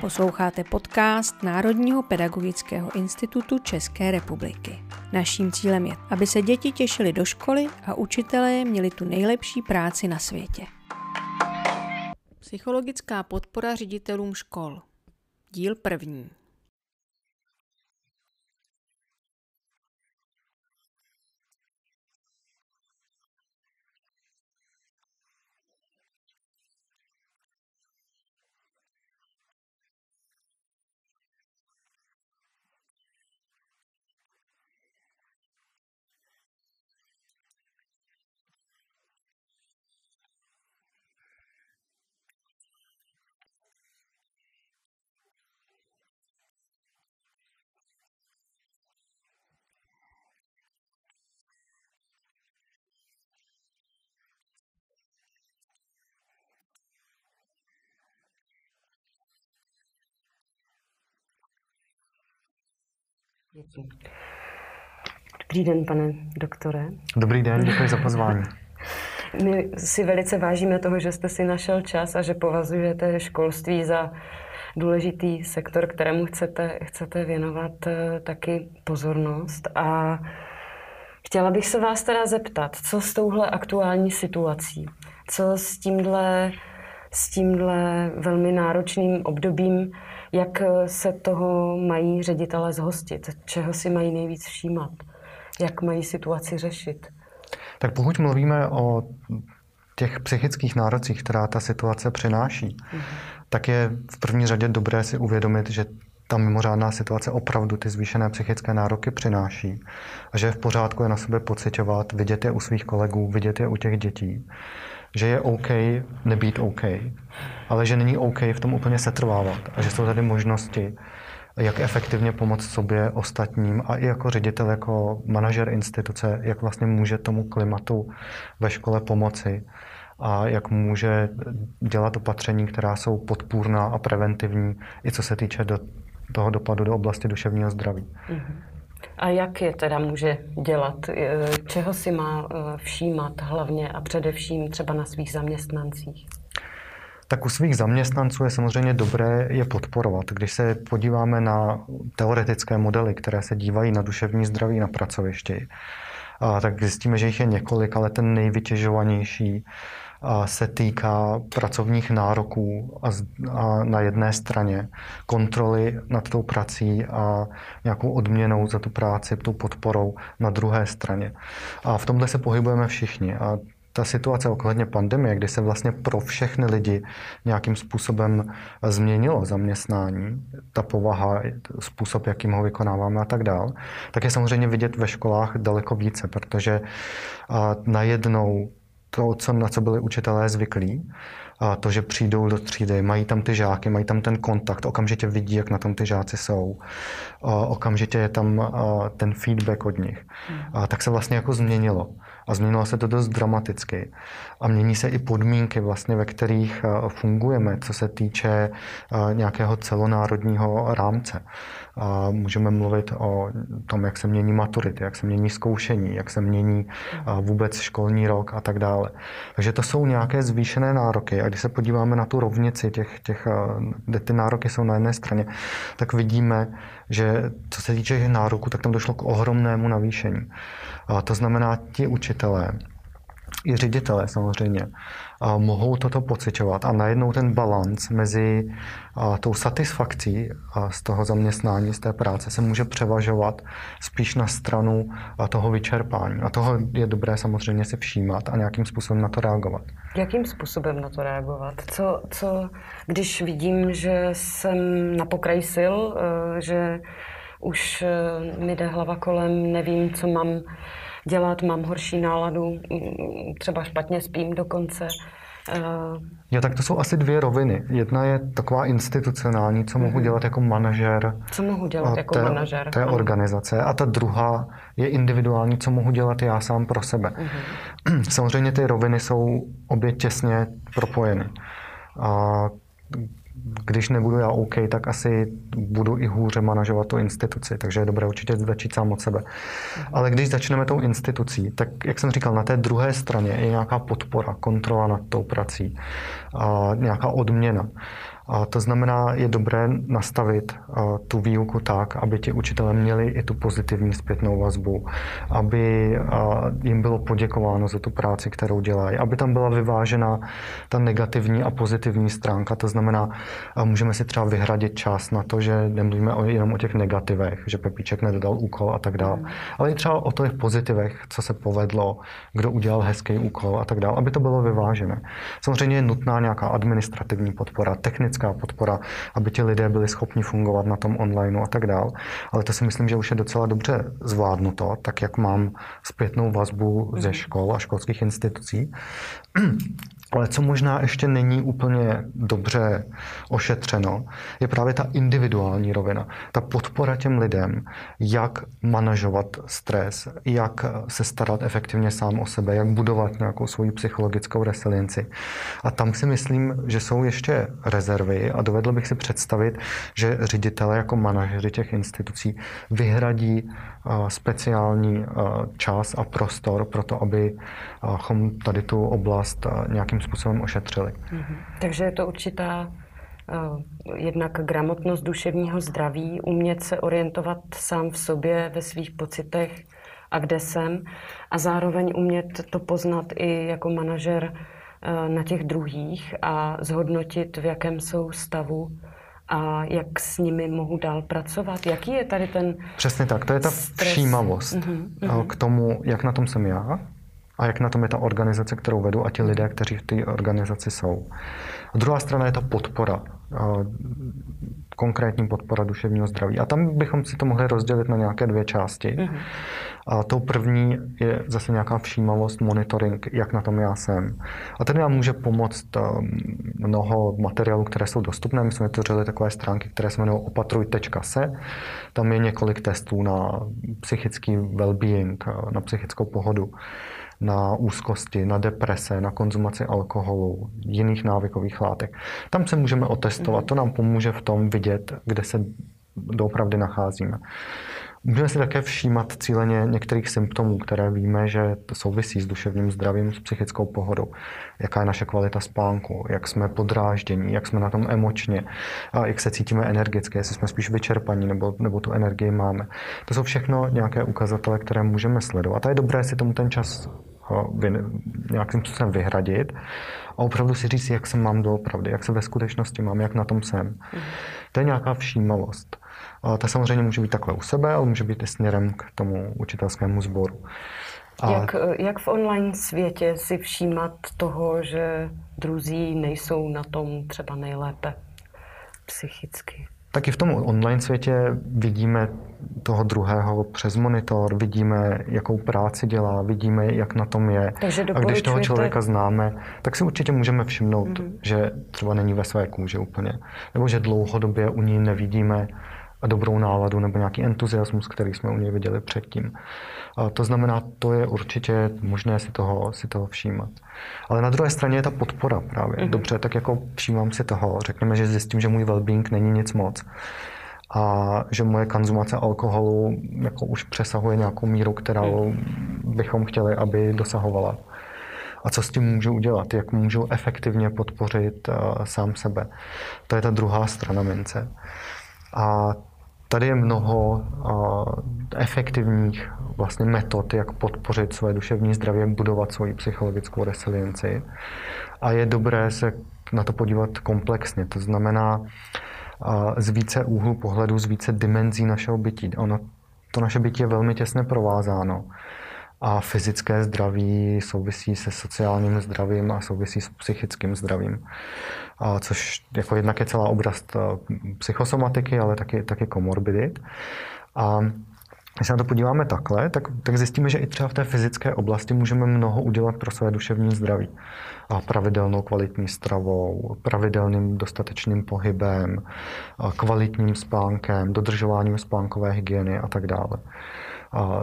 Posloucháte podcast Národního pedagogického institutu České republiky. Naším cílem je, aby se děti těšily do školy a učitelé měli tu nejlepší práci na světě. Psychologická podpora ředitelům škol. Díl první. Dobrý den, pane doktore. Dobrý den, děkuji za pozvání. My si velice vážíme toho, že jste si našel čas a že považujete školství za důležitý sektor, kterému chcete, chcete věnovat eh, taky pozornost. A chtěla bych se vás teda zeptat, co s touhle aktuální situací, co s tímhle, s tímhle velmi náročným obdobím jak eh, se toho mají ředitele zhostit? Čeho si mají nejvíc všímat? Jak mají situaci řešit? Tak pokud mluvíme o těch psychických nárocích, která ta situace přináší, mm-hmm. tak je v první řadě dobré si uvědomit, že ta mimořádná situace opravdu ty zvýšené psychické nároky přináší a že je v pořádku je na sebe pocitovat, vidět je u svých kolegů, vidět je u těch dětí že je OK nebýt OK, ale že není OK v tom úplně setrvávat a že jsou tady možnosti, jak efektivně pomoct sobě, ostatním a i jako ředitel, jako manažer instituce, jak vlastně může tomu klimatu ve škole pomoci a jak může dělat opatření, která jsou podpůrná a preventivní, i co se týče do toho dopadu do oblasti duševního zdraví. Mm-hmm. A jak je teda může dělat? Čeho si má eh, všímat hlavně a především třeba na svých zaměstnancích? Tak u svých zaměstnanců je samozřejmě dobré je podporovat. Když se podíváme na teoretické modely, které se dívají na duševní zdraví na pracovišti, tak zjistíme, že jich je několik, ale ten nejvytěžovanější se týká pracovních nároků a, a na jedné straně kontroly nad tou prací a nějakou odměnou za tu práci, tou podporou na druhé straně. A v tomhle se pohybujeme všichni. A ta situace ohledně pandemie, kdy se vlastně pro všechny lidi nějakým způsobem změnilo zaměstnání, ta povaha, způsob, jakým ho vykonáváme a tak dál, tak je samozřejmě vidět ve školách daleko více, protože najednou to, co, na co byli učitelé zvyklí, a to, že přijdou do třídy, mají tam ty žáky, mají tam ten kontakt, okamžitě vidí, jak na tom ty žáci jsou, a okamžitě je tam a, ten feedback od nich, a, tak se vlastně jako změnilo. A změnilo se to dost dramaticky. A mění se i podmínky, vlastně, ve kterých fungujeme, co se týče nějakého celonárodního rámce. A můžeme mluvit o tom, jak se mění maturity, jak se mění zkoušení, jak se mění vůbec školní rok a tak dále. Takže to jsou nějaké zvýšené nároky. A když se podíváme na tu rovnici, těch, těch, kde ty nároky jsou na jedné straně, tak vidíme, že co se týče těch nároků, tak tam došlo k ohromnému navýšení. A to znamená, ti učitelé, i ředitelé samozřejmě, mohou toto pocitovat. A najednou ten balans mezi tou satisfakcí z toho zaměstnání, z té práce se může převažovat spíš na stranu toho vyčerpání. A toho je dobré samozřejmě si všímat a nějakým způsobem na to reagovat. Jakým způsobem na to reagovat? Co, co když vidím, že jsem na pokraji sil, e, že už e, mi jde hlava kolem, nevím, co mám dělat, mám horší náladu, mm, třeba špatně spím dokonce. Eh, jo, tak to jsou asi dvě roviny. Jedna je taková institucionální, co mohu mhm. dělat jako manažer. Co mohu dělat jako té, manažer? Té organizace. A ta druhá je individuální, co mohu dělat já sám pro sebe. Uh-huh. Samozřejmě ty roviny jsou obě těsně propojeny. A když nebudu já OK, tak asi budu i hůře manažovat tu instituci, takže je dobré určitě začít sám od sebe. Ale když začneme tou institucí, tak jak jsem říkal, na té druhé straně je nějaká podpora, kontrola nad tou prací, a nějaká odměna. A to znamená, je dobré nastavit tu výuku tak, aby ti učitelé měli i tu pozitivní zpětnou vazbu, aby jim bylo poděkováno za tu práci, kterou dělají, aby tam byla vyvážena ta negativní a pozitivní stránka. To znamená, můžeme si třeba vyhradit čas na to, že nemluvíme jenom o těch negativech, že Pepíček nedodal úkol a tak dále, ale i třeba o těch pozitivech, co se povedlo, kdo udělal hezký úkol a tak dále, aby to bylo vyvážené. Samozřejmě je nutná nějaká administrativní podpora, technická technická podpora, aby ti lidé byli schopni fungovat na tom online a tak dál. Ale to si myslím, že už je docela dobře zvládnuto, tak jak mám zpětnou vazbu ze mhm. škol a školských institucí. Ale co možná ještě není úplně dobře ošetřeno, je právě ta individuální rovina. Ta podpora těm lidem, jak manažovat stres, jak se starat efektivně sám o sebe, jak budovat nějakou svoji psychologickou resilienci. A tam si myslím, že jsou ještě rezervy a dovedl bych si představit, že ředitele jako manažeři těch institucí vyhradí speciální čas a prostor pro to, abychom tady tu oblast nějakým způsobem ošetřili. Mm-hmm. Takže je to určitá jednak gramotnost duševního zdraví, umět se orientovat sám v sobě, ve svých pocitech a kde jsem a zároveň umět to poznat i jako manažer na těch druhých a zhodnotit, v jakém jsou stavu a jak s nimi mohu dál pracovat? Jaký je tady ten Přesně tak, to je ta stres? všímavost uh-huh, k tomu, jak na tom jsem já a jak na tom je ta organizace, kterou vedu a ti lidé, kteří v té organizaci jsou. A druhá strana je ta podpora, konkrétní podpora duševního zdraví. A tam bychom si to mohli rozdělit na nějaké dvě části. Uh-huh. A tou první je zase nějaká všímavost, monitoring, jak na tom já jsem. A ten nám může pomoct um, mnoho materiálů, které jsou dostupné. My jsme vytvořili takové stránky, které se jmenují opatruj.se. Tam je několik testů na psychický well-being, na psychickou pohodu na úzkosti, na deprese, na konzumaci alkoholu, jiných návykových látek. Tam se můžeme otestovat, to nám pomůže v tom vidět, kde se doopravdy nacházíme. Můžeme si také všímat cíleně některých symptomů, které víme, že souvisí s duševním zdravím, s psychickou pohodou. Jaká je naše kvalita spánku, jak jsme podráždění, jak jsme na tom emočně, a jak se cítíme energicky, jestli jsme spíš vyčerpaní nebo, nebo tu energii máme. To jsou všechno nějaké ukazatele, které můžeme sledovat. A je dobré si tomu ten čas vy, nějakým způsobem vyhradit a opravdu si říct, jak se mám doopravdy, jak se ve skutečnosti mám, jak na tom jsem. Mm. To je nějaká všímavost. Ta samozřejmě může být takhle u sebe, ale může být i směrem k tomu učitelskému sboru. A... Jak, jak v online světě si všímat toho, že druzí nejsou na tom třeba nejlépe psychicky? Tak i v tom online světě vidíme toho druhého přes monitor, vidíme, jakou práci dělá, vidíme, jak na tom je. Takže a když toho člověka známe, tak si určitě můžeme všimnout, mm-hmm. že třeba není ve své kůži úplně. Nebo že dlouhodobě u ní nevidíme a dobrou náladu nebo nějaký entuziasmus, který jsme u něj viděli předtím. A to znamená, to je určitě možné si toho, si toho všímat. Ale na druhé straně je ta podpora právě. Mm-hmm. Dobře, tak jako všímám si toho, řekněme, že zjistím, že můj well-being není nic moc a že moje konzumace alkoholu jako už přesahuje nějakou míru, kterou bychom chtěli, aby dosahovala. A co s tím můžu udělat? Jak můžu efektivně podpořit uh, sám sebe? To je ta druhá strana mince. A Tady je mnoho efektivních vlastně metod, jak podpořit své duševní zdraví, budovat svoji psychologickou resilienci. A je dobré se na to podívat komplexně. To znamená z více úhlu pohledu, z více dimenzí našeho bytí. Ono, to naše bytí je velmi těsně provázáno a fyzické zdraví souvisí se sociálním zdravím a souvisí s psychickým zdravím. A což jako jednak je celá oblast eh, psychosomatiky, ale taky, taky komorbidit. A když se na to podíváme takhle, tak, tak zjistíme, že i třeba v té fyzické oblasti můžeme mnoho udělat pro své duševní zdraví. A pravidelnou kvalitní stravou, pravidelným dostatečným pohybem, kvalitním spánkem, dodržováním spánkové hygieny a tak dále. A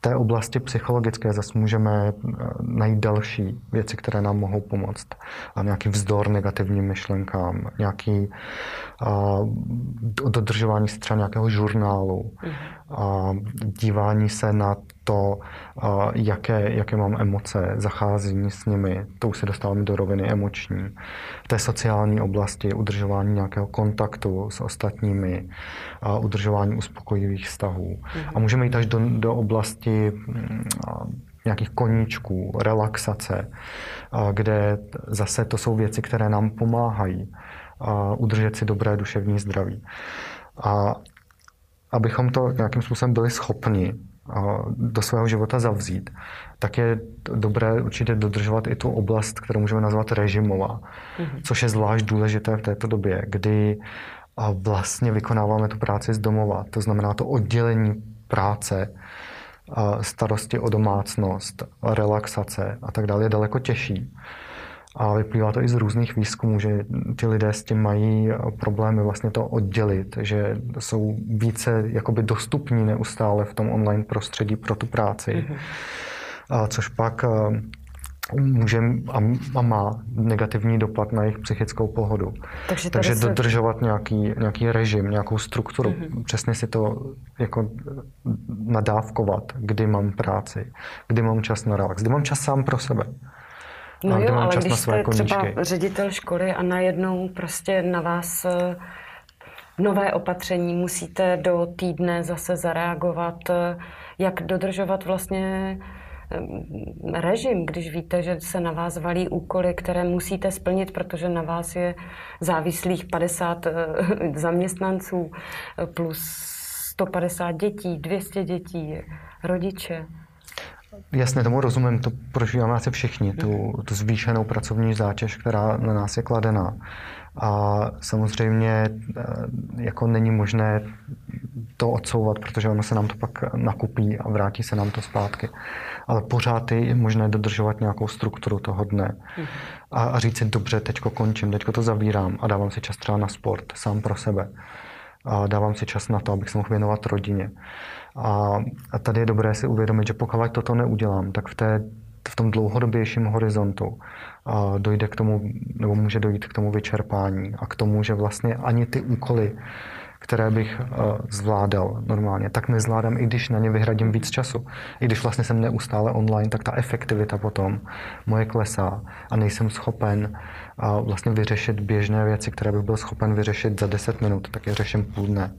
té oblasti psychologické zase můžeme eh, najít další věci, které nám mohou pomoct. A nějaký vzdor negativním myšlenkám, nějaký a, dodržování se třeba nějakého žurnálu, a, dívání se na to, jaké, jaké mám emoce, zacházení s nimi, to už se dostáváme do roviny emoční. V té sociální oblasti udržování nějakého kontaktu s ostatními, a udržování uspokojivých vztahů. A můžeme jít až do, do oblasti mm, nějakých koníčků, relaxace, kde zase to jsou věci, které nám pomáhají udržet si dobré duševní zdraví. A abychom to nějakým způsobem byli schopni do svého života zavzít, tak je dobré určitě dodržovat i tu oblast, kterou můžeme nazvat režimová, mm-hmm. což je zvlášť důležité v této době, kdy vlastně vykonáváme tu práci z domova. To znamená to oddělení práce, starosti o domácnost, relaxace a tak dále je daleko těžší. A vyplývá to i z různých výzkumů, že ti lidé s tím mají problémy vlastně to oddělit, že jsou více jakoby dostupní neustále v tom online prostředí pro tu práci. Mm-hmm. A což pak může a, má negativní dopad na jejich psychickou pohodu. Takže, Takže se... dodržovat nějaký, nějaký režim, nějakou strukturu, mm-hmm. přesně si to jako nadávkovat, kdy mám práci, kdy mám čas na relax, kdy mám čas sám pro sebe. No jo, ale když jste třeba ředitel školy a najednou prostě na vás eh, nové opatření, musíte do týdne zase zareagovat, eh, jak dodržovat vlastně eh, režim, když víte, že se na vás valí úkoly, které musíte splnit, protože na vás je závislých 50 zaměstnanců plus 150 dětí, 200 dětí, rodiče. Jasně, tomu rozumím, to prožíváme asi všichni, tu, tu zvýšenou pracovní zátěž, která na nás je kladená. A samozřejmě eh, jako není možné to odsouvat, protože ono se nám to pak nakupí a vrátí se nám to zpátky. Ale pořád je možné dodržovat nějakou strukturu toho dne. A, a říct si, dobře, teďko končím, teďko to zavírám a dávám si čas třeba na sport, sám pro sebe. A dávám si čas na to, abych se mohl věnovat rodině. A, a tady je dobré si uvědomit, že pokud toto neudělám, tak v, té, v tom dlouhodobějším horizontu a dojde k tomu, nebo může dojít k tomu vyčerpání a k tomu, že vlastně ani ty úkoly, které bych uh, zvládal normálně, tak nezvládám, i když na ně vyhradím víc času. I když vlastně jsem neustále online, tak ta efektivita potom moje klesá a nejsem schopen uh, vlastně vyřešit běžné věci, které bych byl schopen vyřešit za 10 minut, tak je řeším půl dne.